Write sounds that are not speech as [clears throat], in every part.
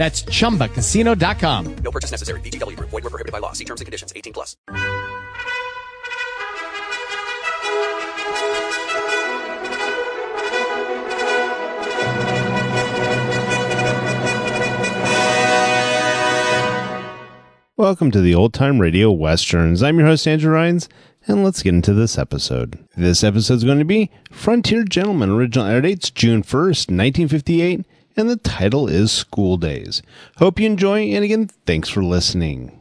That's chumbacasino.com. No purchase necessary. VGW Group. Void where prohibited by law. See terms and conditions. 18 plus. Welcome to the Old Time Radio Westerns. I'm your host, Andrew Rhynes, and let's get into this episode. This episode is going to be Frontier Gentleman. Original air date's June 1st, 1958, and the title is School Days. Hope you enjoy, and again, thanks for listening.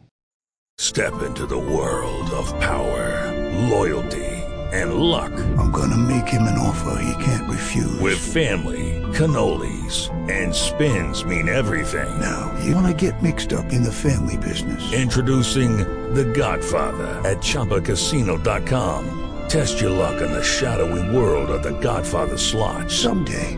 Step into the world of power, loyalty, and luck. I'm gonna make him an offer he can't refuse. With family, cannolis, and spins mean everything. Now, you wanna get mixed up in the family business. Introducing The Godfather at ChumbaCasino.com. Test your luck in the shadowy world of The Godfather slot. Someday,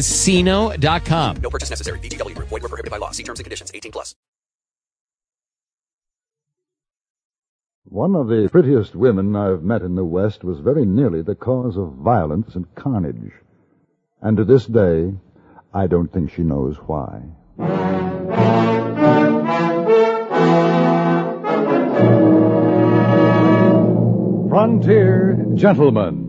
ChumbaCasino.com. No purchase necessary. VGW Group. Void where prohibited by law. See terms and conditions. 18 plus. One of the prettiest women I've met in the West was very nearly the cause of violence and carnage. And to this day, I don't think she knows why. Frontier Gentleman.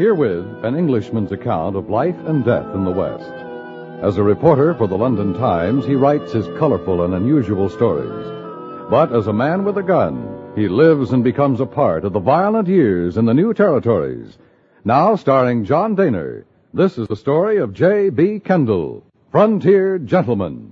Herewith, an Englishman's account of life and death in the West. As a reporter for the London Times, he writes his colorful and unusual stories. But as a man with a gun, he lives and becomes a part of the violent years in the new territories. Now starring John Dehner, this is the story of J.B. Kendall, Frontier Gentleman.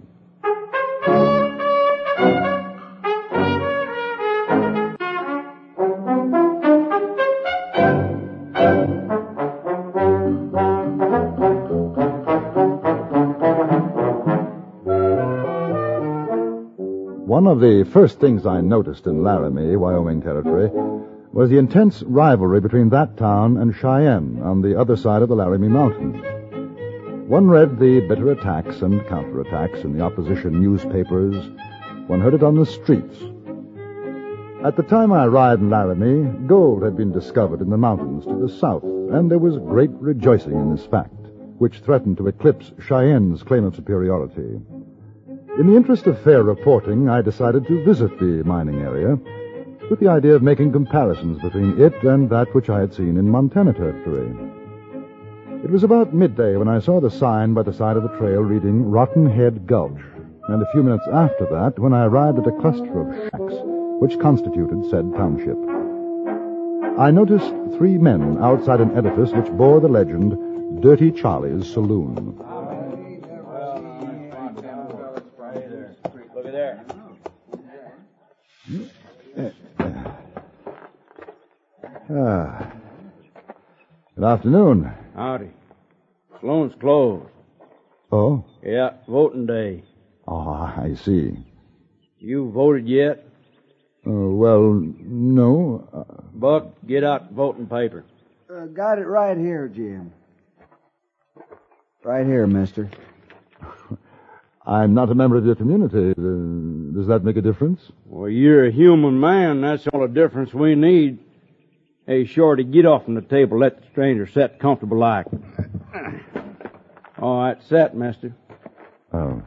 One of the first things I noticed in Laramie, Wyoming Territory, was the intense rivalry between that town and Cheyenne on the other side of the Laramie Mountains. One read the bitter attacks and counterattacks in the opposition newspapers. One heard it on the streets. At the time I arrived in Laramie, gold had been discovered in the mountains to the south, and there was great rejoicing in this fact, which threatened to eclipse Cheyenne's claim of superiority. In the interest of fair reporting, I decided to visit the mining area with the idea of making comparisons between it and that which I had seen in Montana Territory. It was about midday when I saw the sign by the side of the trail reading Rotten Head Gulch, and a few minutes after that when I arrived at a cluster of shacks which constituted said township. I noticed three men outside an edifice which bore the legend Dirty Charlie's Saloon. Ah. Good afternoon. Howdy. Saloon's closed. Oh? Yeah, voting day. Oh, I see. You voted yet? Uh, well, no. Uh, Buck, get out the voting paper. Uh, got it right here, Jim. Right here, mister. [laughs] I'm not a member of your community. Does that make a difference? Well, you're a human man. That's all the difference we need. Hey, Shorty, get off from the table. Let the stranger sit comfortable like. [laughs] All right, set, mister. Oh.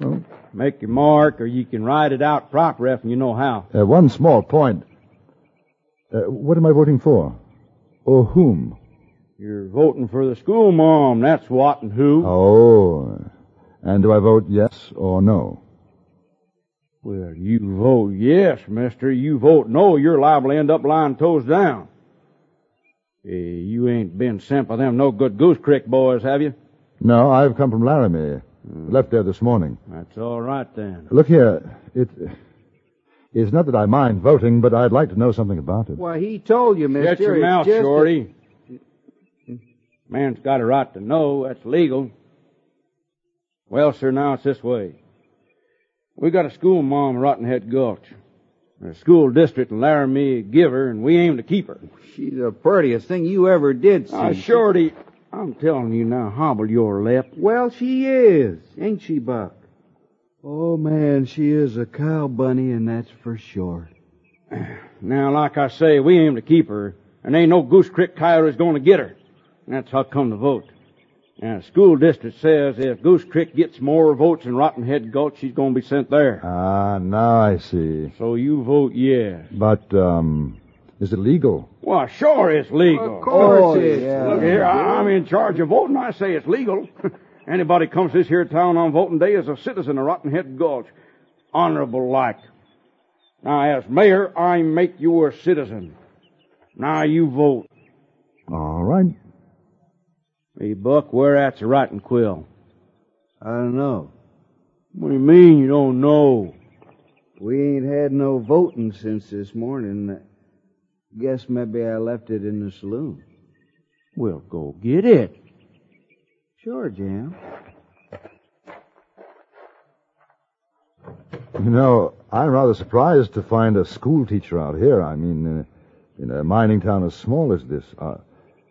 Well, Make your mark, or you can write it out proper if you know how. uh, one small point. Uh, what am I voting for? Or whom? You're voting for the school mom. That's what and who. Oh. And do I vote yes or no? Well, you vote yes, mister. You vote no, you're liable to end up lying toes down. Eh, you ain't been sent by them no good Goose Creek boys, have you? No, I've come from Laramie. Left there this morning. That's all right then. Look here, it. It's not that I mind voting, but I'd like to know something about it. Well, he told you, mister. Shut your It's mouth, just a- Shorty. Man's got a right to know. That's legal. Well, sir, now it's this way. We got a school mom in Rotten Gulch. A school district in Laramie give her, and we aim to keep her. She's the prettiest thing you ever did see. Now, Shorty, I'm telling you now, hobble your lip. Well, she is, ain't she, Buck? Oh, man, she is a cow bunny, and that's for sure. Now, like I say, we aim to keep her, and ain't no Goose Creek coyote's gonna get her. And that's how come to vote. Now, the school district says if Goose Creek gets more votes than Rotten Head Gulch, she's gonna be sent there. Ah, now I see. So you vote yes. But, um, is it legal? Well, sure it's legal. Of course Oh, it's yeah. Look here, I, I'm in charge of voting. I say it's legal. [laughs] Anybody comes this here town on voting day is a citizen of Rotten Head Gulch. Honorable like. Now, as mayor, I make you a citizen. Now you vote. All right. Hey, Buck, where at's the writing quill? I don't know. What do you mean you don't know? We ain't had no voting since this morning. Guess maybe I left it in the saloon. Well, go get it. Sure, Jim. You know, I'm rather surprised to find a school teacher out here. I mean, uh, in a mining town as small as this. Uh,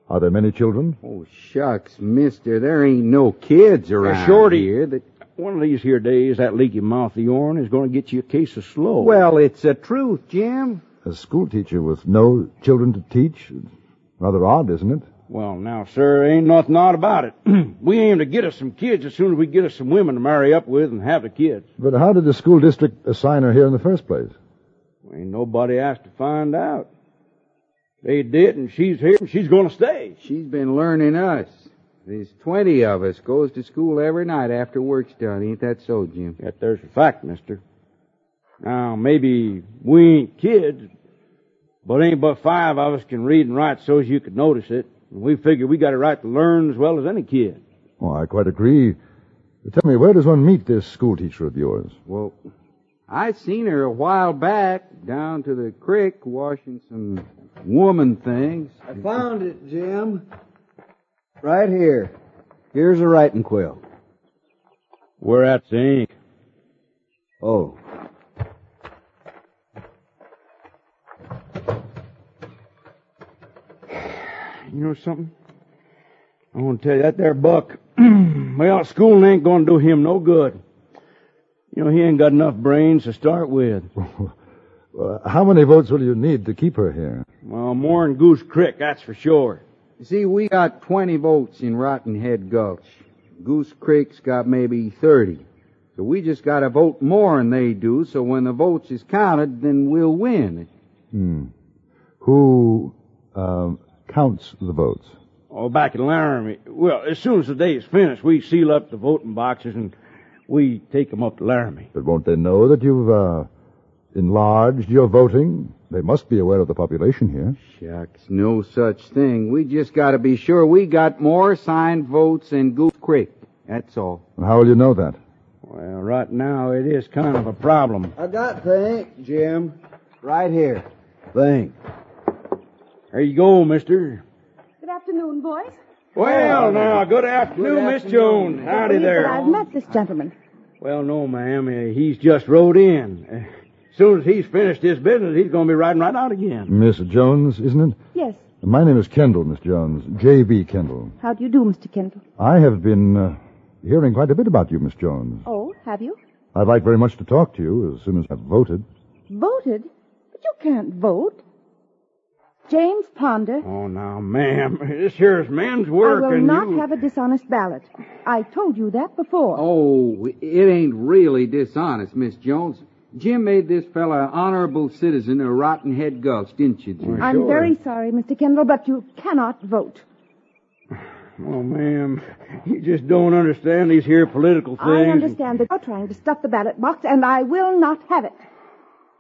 are there many children? Oh, shucks, mister. There ain't no kids around Shorty. here that... One of these here days, that leaky mouth of yourn is going to get you a case of slow. Well, it's the truth, Jim. A school teacher with no children to teach? Rather odd, isn't it? Well, now, sir, ain't nothing odd about it. [clears throat] we aim to get us some kids as soon as we get us some women to marry up with and have the kids. But how did the school district assign her here in the first place? Ain't nobody asked to find out. They did, and she's here, and she's going to stay. She's been learning us. There's 20 of us goes to school every night after work's done. Ain't that so, Jim? Yet there's a fact, mister. Now, maybe we ain't kids, but ain't but five of us can read and write so as you could notice it. And we figure we got a right to learn as well as any kid. Oh, I quite agree. But Tell me, where does one meet this school teacher of yours? Well, I seen her a while back down to the creek washing some woman things. I found it, Jim. Right here. Here's a writing quill. Where at's the ink? Oh. You know something? I want to tell you that there buck. [clears throat] well, school ain't going to do him no good. You know, he ain't got enough brains to start with. [laughs] How many votes will you need to keep her here? Well, more than Goose Creek, that's for sure. You see, we got 20 votes in Rotten Head Gulch. Goose Creek's got maybe 30. So we just got to vote more than they do, so when the votes is counted, then we'll win. Hmm. Who um, counts the votes? Oh, back in Laramie. Well, as soon as the day is finished, we seal up the voting boxes and we take 'em up to Laramie. But won't they know that you've uh, enlarged your voting? They must be aware of the population here. Shucks, no such thing. We just got to be sure we got more signed votes in Goose Creek. That's all. And how will you know that? Well, right now it is kind of a problem. I got the ink, Jim. Right here. The ink. There you go, mister. Good afternoon, boys. Well, now, good afternoon, Miss Jones. Howdy Believe there. I've met this gentleman. Well, no, ma'am. Uh, he's just rode in. As soon as he's finished his business, he's going to be riding right out again. Miss Jones, isn't it? Yes. My name is Kendall, Miss Jones. J.B. Kendall. How do you do, Mr. Kendall? I have been uh, hearing quite a bit about you, Miss Jones. Oh, have you? I'd like very much to talk to you as soon as I've voted. Voted? But you can't vote. James Ponder, Oh, now, ma'am, this here's men's work, I will and not you... have a dishonest ballot. I told you that before. Oh, it ain't really dishonest, Miss Jones. Jim made this fella an honorable citizen of Rotten Head Gulch, didn't you, Jim? I'm very sorry, Mr. Kendall, but you cannot vote. Oh, ma'am, you just don't understand these here political things. I understand that you're trying to stuff the ballot box, and I will not have it.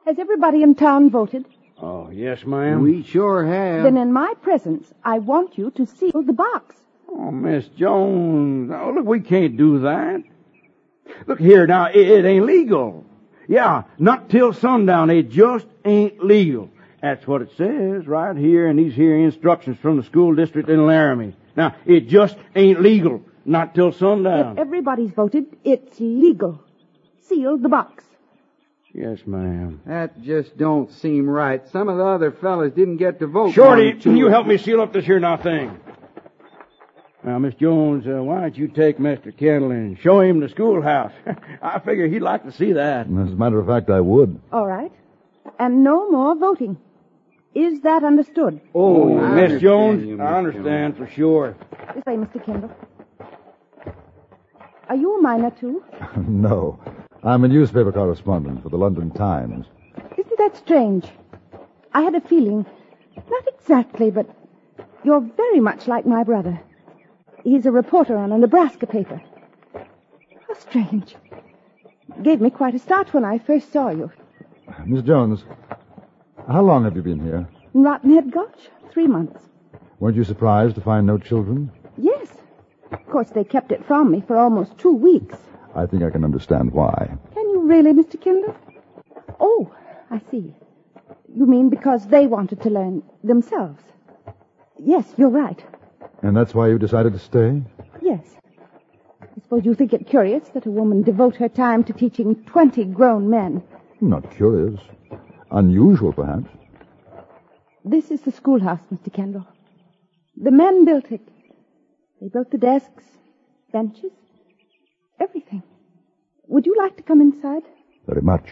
Has everybody in town voted? Oh, yes, ma'am. We sure have. Then in my presence, I want you to seal the box. Oh, Miss Jones. Oh, look, we can't do that. Look here, now, it, it ain't legal. Yeah, not till sundown. It just ain't legal. That's what it says right here in these here instructions from the school district in Laramie. Now, it just ain't legal. Not till sundown. If everybody's voted, it's legal. Seal the box. Yes, ma'am. That just don't seem right. Some of the other fellas didn't get to vote. Shorty, can you help me seal up this here now thing? Now, Miss Jones, uh, why don't you take Mr. Kendall and show him the schoolhouse? [laughs] I figure he'd like to see that. As a matter of fact, I would. All right. And no more voting. Is that understood? Oh, I Miss understand Jones, you, Miss I understand for sure. This way, Mr. Kendall. Are you a miner, too? [laughs] no. I'm a newspaper correspondent for the London Times. Isn't that strange? I had a feeling, not exactly, but you're very much like my brother. He's a reporter on a Nebraska paper. How strange. Gave me quite a start when I first saw you. Miss Jones, how long have you been here? In Rottenhead Gulch? Three months. Weren't you surprised to find no children? Yes. Of course, they kept it from me for almost two weeks. I think I can understand why. Can you really, Mr. Kendall? Oh, I see. You mean because they wanted to learn themselves? Yes, you're right. And that's why you decided to stay? Yes. I suppose you think it curious that a woman devote her time to teaching 20 grown men. Not curious. Unusual, perhaps. This is the schoolhouse, Mr. Kendall. The men built it. They built the desks, benches, everything. Would you like to come inside? Very much.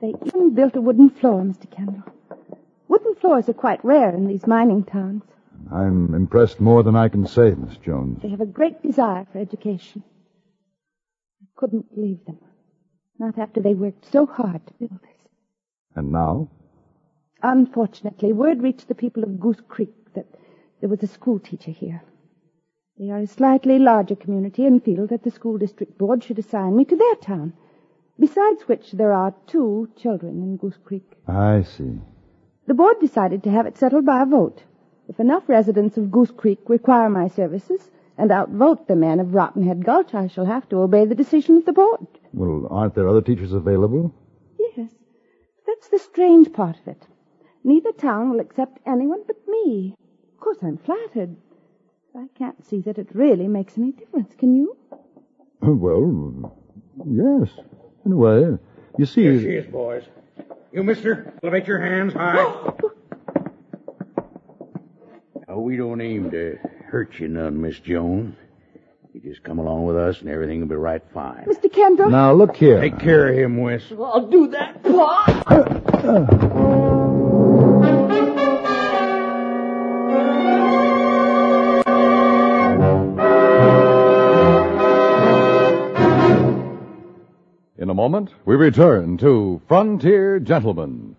They even built a wooden floor, Mr. Kendall. Wooden floors are quite rare in these mining towns. I'm impressed more than I can say, Miss Jones. They have a great desire for education. I couldn't leave them. Not after they worked so hard to build this. And now? Unfortunately, word reached the people of Goose Creek that there was a school teacher here. They are a slightly larger community and feel that the school district board should assign me to their town. Besides which, there are two children in Goose Creek. I see. The board decided to have it settled by a vote. If enough residents of Goose Creek require my services and outvote the men of Rottenhead Gulch, I shall have to obey the decision of the board. Well, aren't there other teachers available? Yes, that's the strange part of it. Neither town will accept anyone but me. Of course, I'm flattered. I can't see that it really makes any difference, can you? Oh, well, yes, in a way. You see. Here she is, boys. You, mister, elevate your hands high. [gasps] oh, we don't aim to hurt you none, Miss Jones. You just come along with us and everything will be right fine. Mr. Kendall? Now, look here. Take care of him, Wes. I'll do that, Pa. A moment, we return to Frontier Gentleman.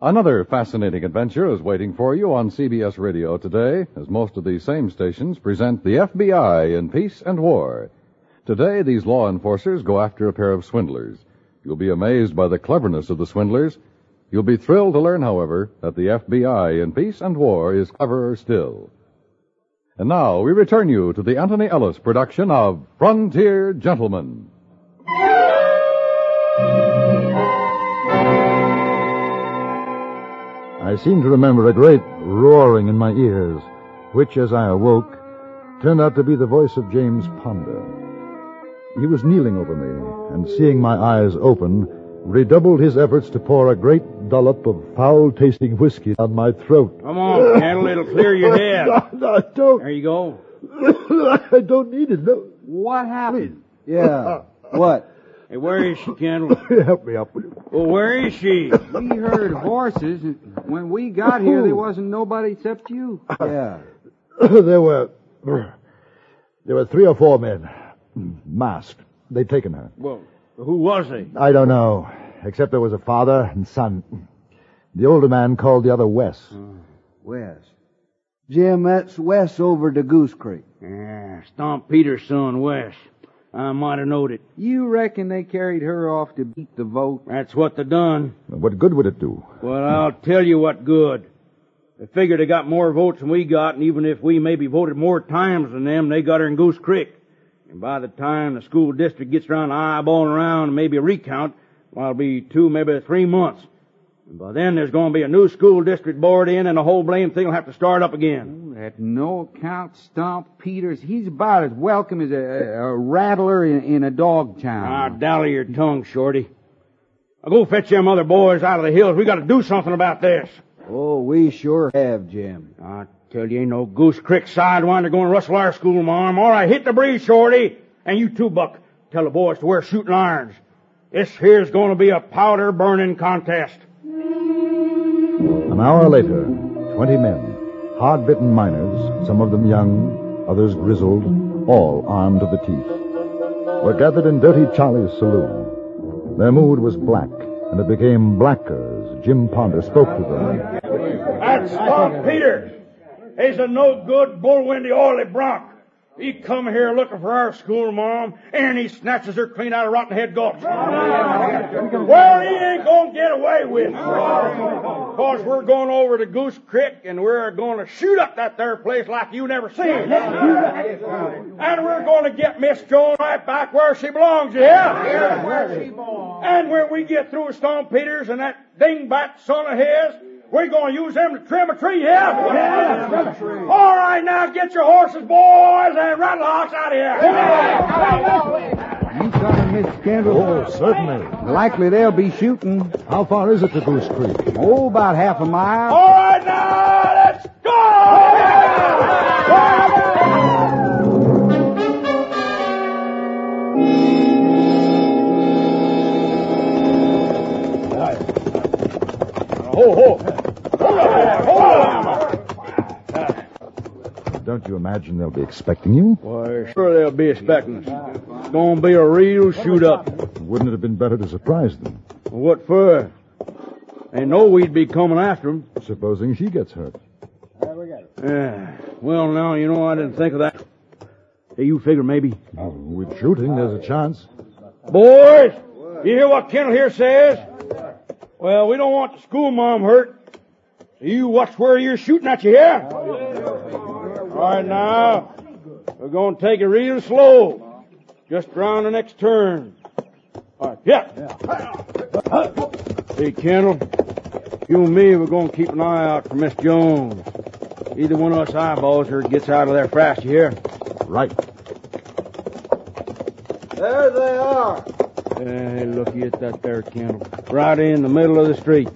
Another fascinating adventure is waiting for you on CBS Radio today, as most of these same stations present the FBI in Peace and War. Today, these law enforcers go after a pair of swindlers. You'll be amazed by the cleverness of the swindlers. You'll be thrilled to learn, however, that the FBI in Peace and War is cleverer still. And now, we return you to the Antony Ellis production of Frontier Gentleman. I seem to remember a great roaring in my ears, which, as I awoke, turned out to be the voice of James Ponder. He was kneeling over me, and seeing my eyes open, redoubled his efforts to pour a great dollop of foul-tasting whiskey down my throat. Come on, Candle, it'll clear your head. I don't. There you go. [laughs] I don't need it. No. What happened? Yeah. what? Hey, where is she, Candle? [laughs] Help me up. will you? Well, where is she? We heard horses. and When we got here, there wasn't nobody except you. Yeah. [laughs] there were there were three or four men, masked. They'd taken her. Well, who was they? I don't know, except there was a father and son. The older man called the other Wes. Uh. Wes. Jim, that's Wes over to Goose Creek. Yeah, Stomp Peter's son, Wes. I might have knowed it. You reckon they carried her off to beat the vote? That's what they done. What good would it do? Well, I'll tell you what good. They figured they got more votes than we got, and even if we maybe voted more times than them, they got her in Goose Creek. And by the time the school district gets around to eyeballing around and maybe a recount, well, it'll be two, maybe three months. And by then there's going to be a new school district board in, and the whole blame thing will have to start up again. At no account, Stomp Peters. He's about as welcome as a, a rattler in, in a dog town. Ah, dally your tongue, Shorty. I'll go fetch them other boys out of the hills. We got to do something about this. Oh, we sure have, Jim. I tell you, ain't no Goose Creek sidewinder going to rustle our school, Mom. All right, hit the breeze, Shorty. And you too, Buck. Tell the boys to wear shooting irons. This here's going to be a powder burning contest. An hour later, twenty men, hard-bitten miners, some of them young, others grizzled, all armed to the teeth, were gathered in Dirty Charlie's saloon. Their mood was black, and it became blacker as Jim Ponder spoke to them. That's Stomp Peters. He's a no good, bullwindy, oily bronc. He come here looking for our school, Mom, and he snatches her clean out of Rotten Head Gulch. Well, he ain't gonna get away with it. Cause we're going over to Goose Creek and we're gonna shoot up that there place like you never seen. And we're gonna get Miss Jones right back where she belongs, yeah? And when we get through with Stomp Peters and that dingbat son of his, we're going to use them to trim a tree, yeah? All right, now get your horses, boys, and rattle hocks out of here. You coming, Miss Kendall? Oh, certainly. Likely they'll be shooting. How far is it to Goose Creek? Oh, about half a mile. All right, now let's go. Ho, ho. Don't you imagine they'll be expecting you? Why, sure they'll be expecting us. It's gonna be a real shoot up. Wouldn't it have been better to surprise them? What for? They know we'd be coming after them. Supposing she gets hurt. There we go. Yeah. Well, now, you know, I didn't think of that. Hey, you figure maybe. Oh, with shooting, there's a chance. Boys, you hear what Kendall here says? Well, we don't want the school mom hurt. You watch where you're shooting at, you hear? Oh, All right, now, we're going to take it real slow. Just around the next turn. All right, yeah. Hey, Kendall, you and me, we're going to keep an eye out for Miss Jones. Either one of us eyeballs her gets out of there fast, you hear? Right. There they are. Hey, looky at that there, Kendall. Right in the middle of the street.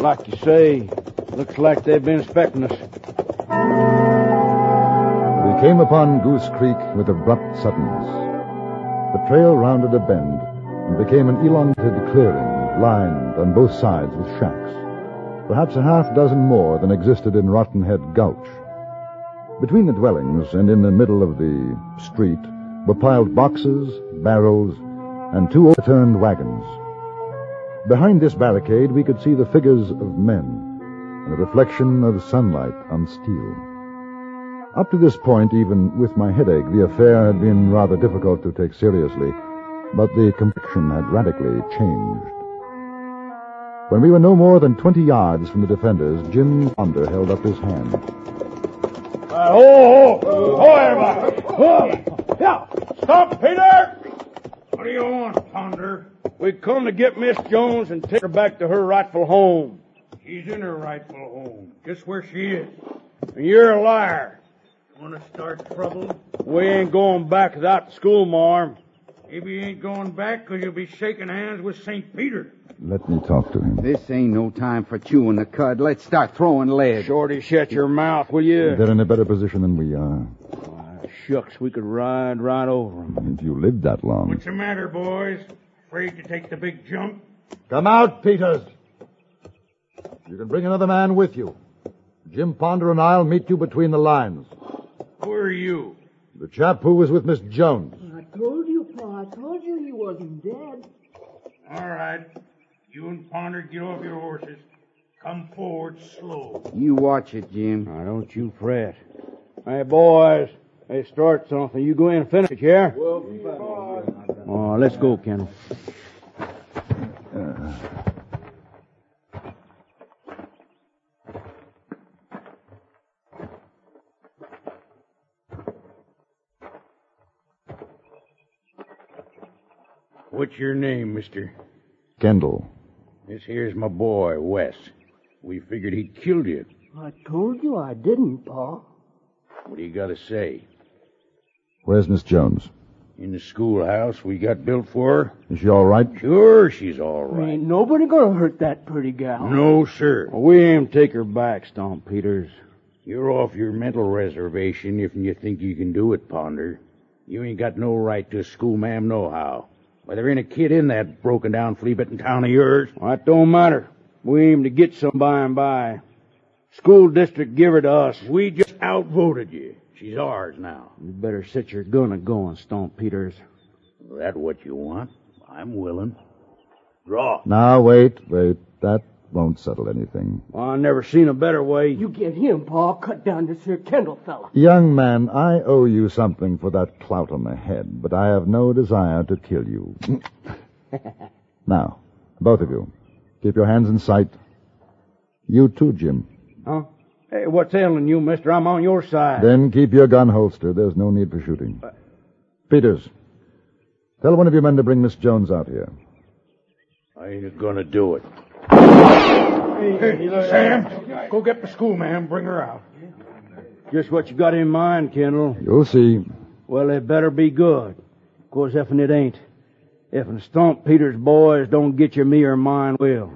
Like you say, looks like they've been expecting us. Came upon Goose Creek with abrupt suddenness. The trail rounded a bend and became an elongated clearing lined on both sides with shacks. Perhaps a half dozen more than existed in Rotten Head Gulch. Between the dwellings and in the middle of the street were piled boxes, barrels, and two overturned wagons. Behind this barricade, we could see the figures of men and a reflection of sunlight on steel. Up to this point, even with my headache, the affair had been rather difficult to take seriously, but the complexion had radically changed. When we were no more than 20 yards from the defenders, Jim Ponder held up his hand. Uh, ho, ho, ho, everybody. Ho. Yeah, stop, Peter. What do you want, Ponder? We come to get Miss Jones and take her back to her rightful home. She's in her rightful home, just where she is. And you're a liar. Want to start trouble? We ain't going back without school, Marm. Maybe you ain't going back 'cause you'll be shaking hands with St. Peter. Let me talk to him. This ain't no time for chewing the cud. Let's start throwing lead. Shorty, shut your mouth, will you? They're in a better position than we are. Ah, shucks, we could ride right over 'em. If you lived that long. What's the matter, boys? Afraid to take the big jump? Come out, Peters. You can bring another man with you. Jim Ponder and I'll meet you between the lines. Who are you? The chap who was with Miss Jones. I told you, Pa. I told you he wasn't dead. All right. You and Ponder get off your horses. Come forward slow. You watch it, Jim. Now, don't you fret. Hey, boys. Hey, start something. You go in and finish it, yeah? Oh, let's go, Kendall. What's your name, mister? Kendall. This here's my boy, Wes. We figured he'd killed you. I told you I didn't, Pa. What do you got to say? Where's Miss Jones? In the schoolhouse we got built for her? Is she all right? Sure, she's all right. Ain't nobody gonna hurt that pretty gal. No, sir. We aim to take her back, Stomp Peters. You're off your mental reservation if you think you can do it, Ponder. You ain't got no right to a schoolma'am nohow. Why, there ain't a kid in that broken down flea bitten town of yours. Well, that don't matter. We aim to get some by and by. School district give her to us. We just outvoted you. She's ours now. You better set your gun a going, Stomp Peters. That what you want? I'm willing. Draw. Now, wait, wait. That won't settle anything. Well, I never seen a better way. You get him, Pa. Cut down this here Kendall fella. Young man, I owe you something for that clout on the head, but I have no desire to kill you. [laughs] now, both of you, keep your hands in sight. You too, Jim. Huh? Hey, what's ailing you, mister? I'm on your side. Then keep your gun holstered. There's no need for shooting. Uh, Peters, tell one of your men to bring Miss Jones out here. I ain't gonna do it. Hey, Sam, go get the schoolma'am. Bring her out. Just what you got in mind, Kendall. You'll see. Well, it better be good. Of course, effing it ain't. Effing Stomp Peters' boys don't get you, me or mine will.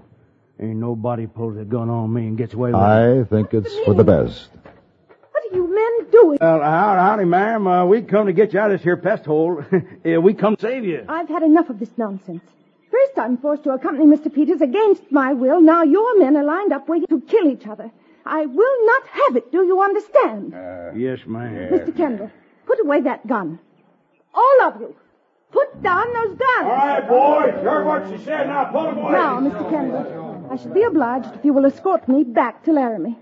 Ain't nobody pulls a gun on me and gets away with it. I think it's for the best. What are you men doing? Well, howdy, howdy ma'am. Uh, we come to get you out of this here pest hole. [laughs] yeah, we come to save you. I've had enough of this nonsense. First, I'm forced to accompany Mr. Peters against my will. Now your men are lined up waiting to kill each other. I will not have it. Do you understand? Uh, yes, ma'am. Mr. Kendall, put away that gun. All of you, put down those guns. All right, boys. You heard what she said. Now pull them away. Now, Mr. Kendall, I should be obliged if you will escort me back to Laramie.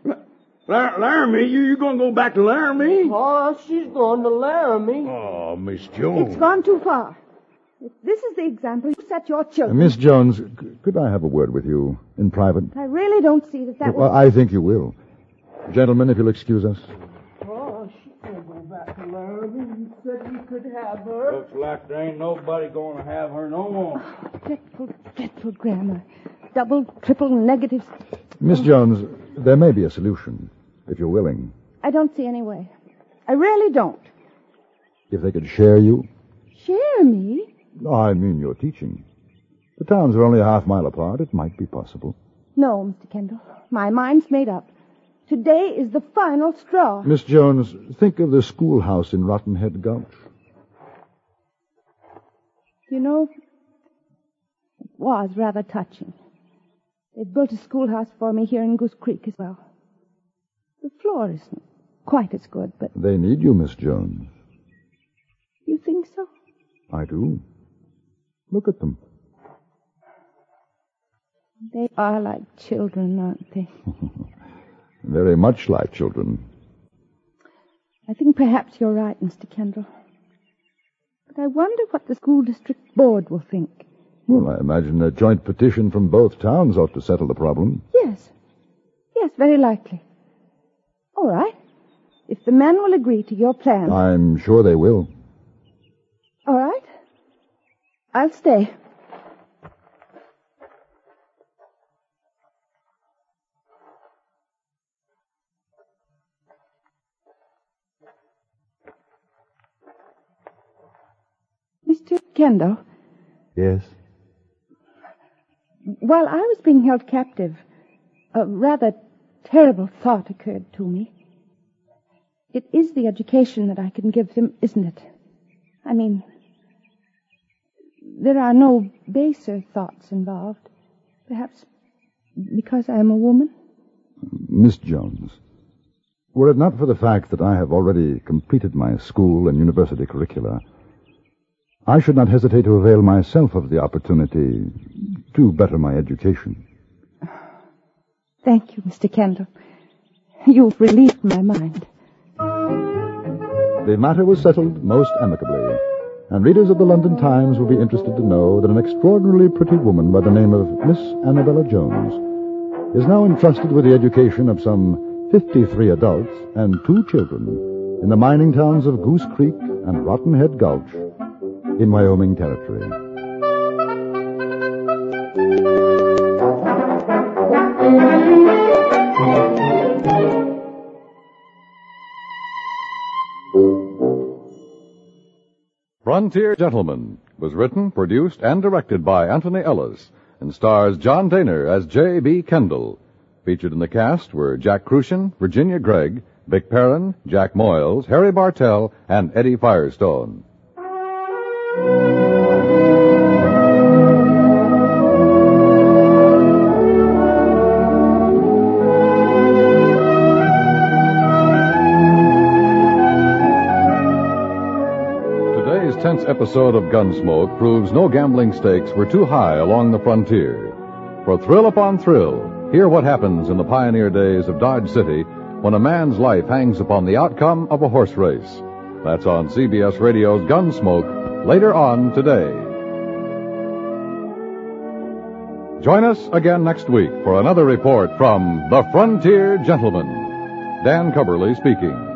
Lar- Laramie? You, you gonna go back to Laramie? Oh, she's going to Laramie. Oh, Miss Jones. It's gone too far. If this is the example you set your Uh, children, Miss Jones, c- could I have a word with you in private? I really don't see that that Well, will... I think you will. Gentlemen, if you'll excuse us. Pa, she can't go back to Laramie. You said we could have her. Looks like there ain't nobody gonna have her no more. Dreadful, dreadful grammar. Double, triple negatives. Miss Jones, there may be a solution, if you're willing. I don't see any way. I really don't. If they could share you. Share me? I mean your teaching. The towns are only a half mile apart. It might be possible. No, Mr. Kendall. My mind's made up. Today is the final straw. Miss Jones, think of the schoolhouse in Rotten Head Gulch. You know, it was rather touching. They've built a schoolhouse for me here in Goose Creek as well. The floor isn't quite as good, but They need you, Miss Jones. you think so? I do. Look at them. They are like children, aren't they? [laughs] Very much like children. I think perhaps you're right, Mr. Kendall. But I wonder what the school district board will think. Well, I imagine a joint petition from both towns ought to settle the problem. Yes. Yes, very likely. All right. If the men will agree to your plan. I'm sure they will. I'll stay. Mr. Kendall? Yes? While I was being held captive, a rather terrible thought occurred to me. It is the education that I can give them, isn't it? I mean, there are no baser thoughts involved. Perhaps because I am a woman? Miss Jones, were it not for the fact that I have already completed my school and university curricula, I should not hesitate to avail myself of the opportunity to better my education. Thank you, Mr. Kendall. You've relieved my mind. The matter was settled most amicably, and readers of the London Times will be interested to know that an extraordinarily pretty woman by the name of Miss Annabella Jones is now entrusted with the education of some 53 adults and two children in the mining towns of Goose Creek and Rotten Head Gulch in Wyoming Territory. Frontier Gentleman was written, produced, and directed by Antony Ellis and stars John Dehner as J.B. Kendall. Featured in the cast were Jack Kruschen, Virginia Gregg, Vic Perrin, Jack Moyles, Harry Bartell, and Eddie Firestone. Episode of Gunsmoke proves no gambling stakes were too high along the frontier. For thrill upon thrill, hear what happens in the pioneer days of Dodge City when a man's life hangs upon the outcome of a horse race. That's on CBS Radio's Gunsmoke later on today. Join us again next week for another report from the Frontier Gentleman. Dan Cubberly speaking.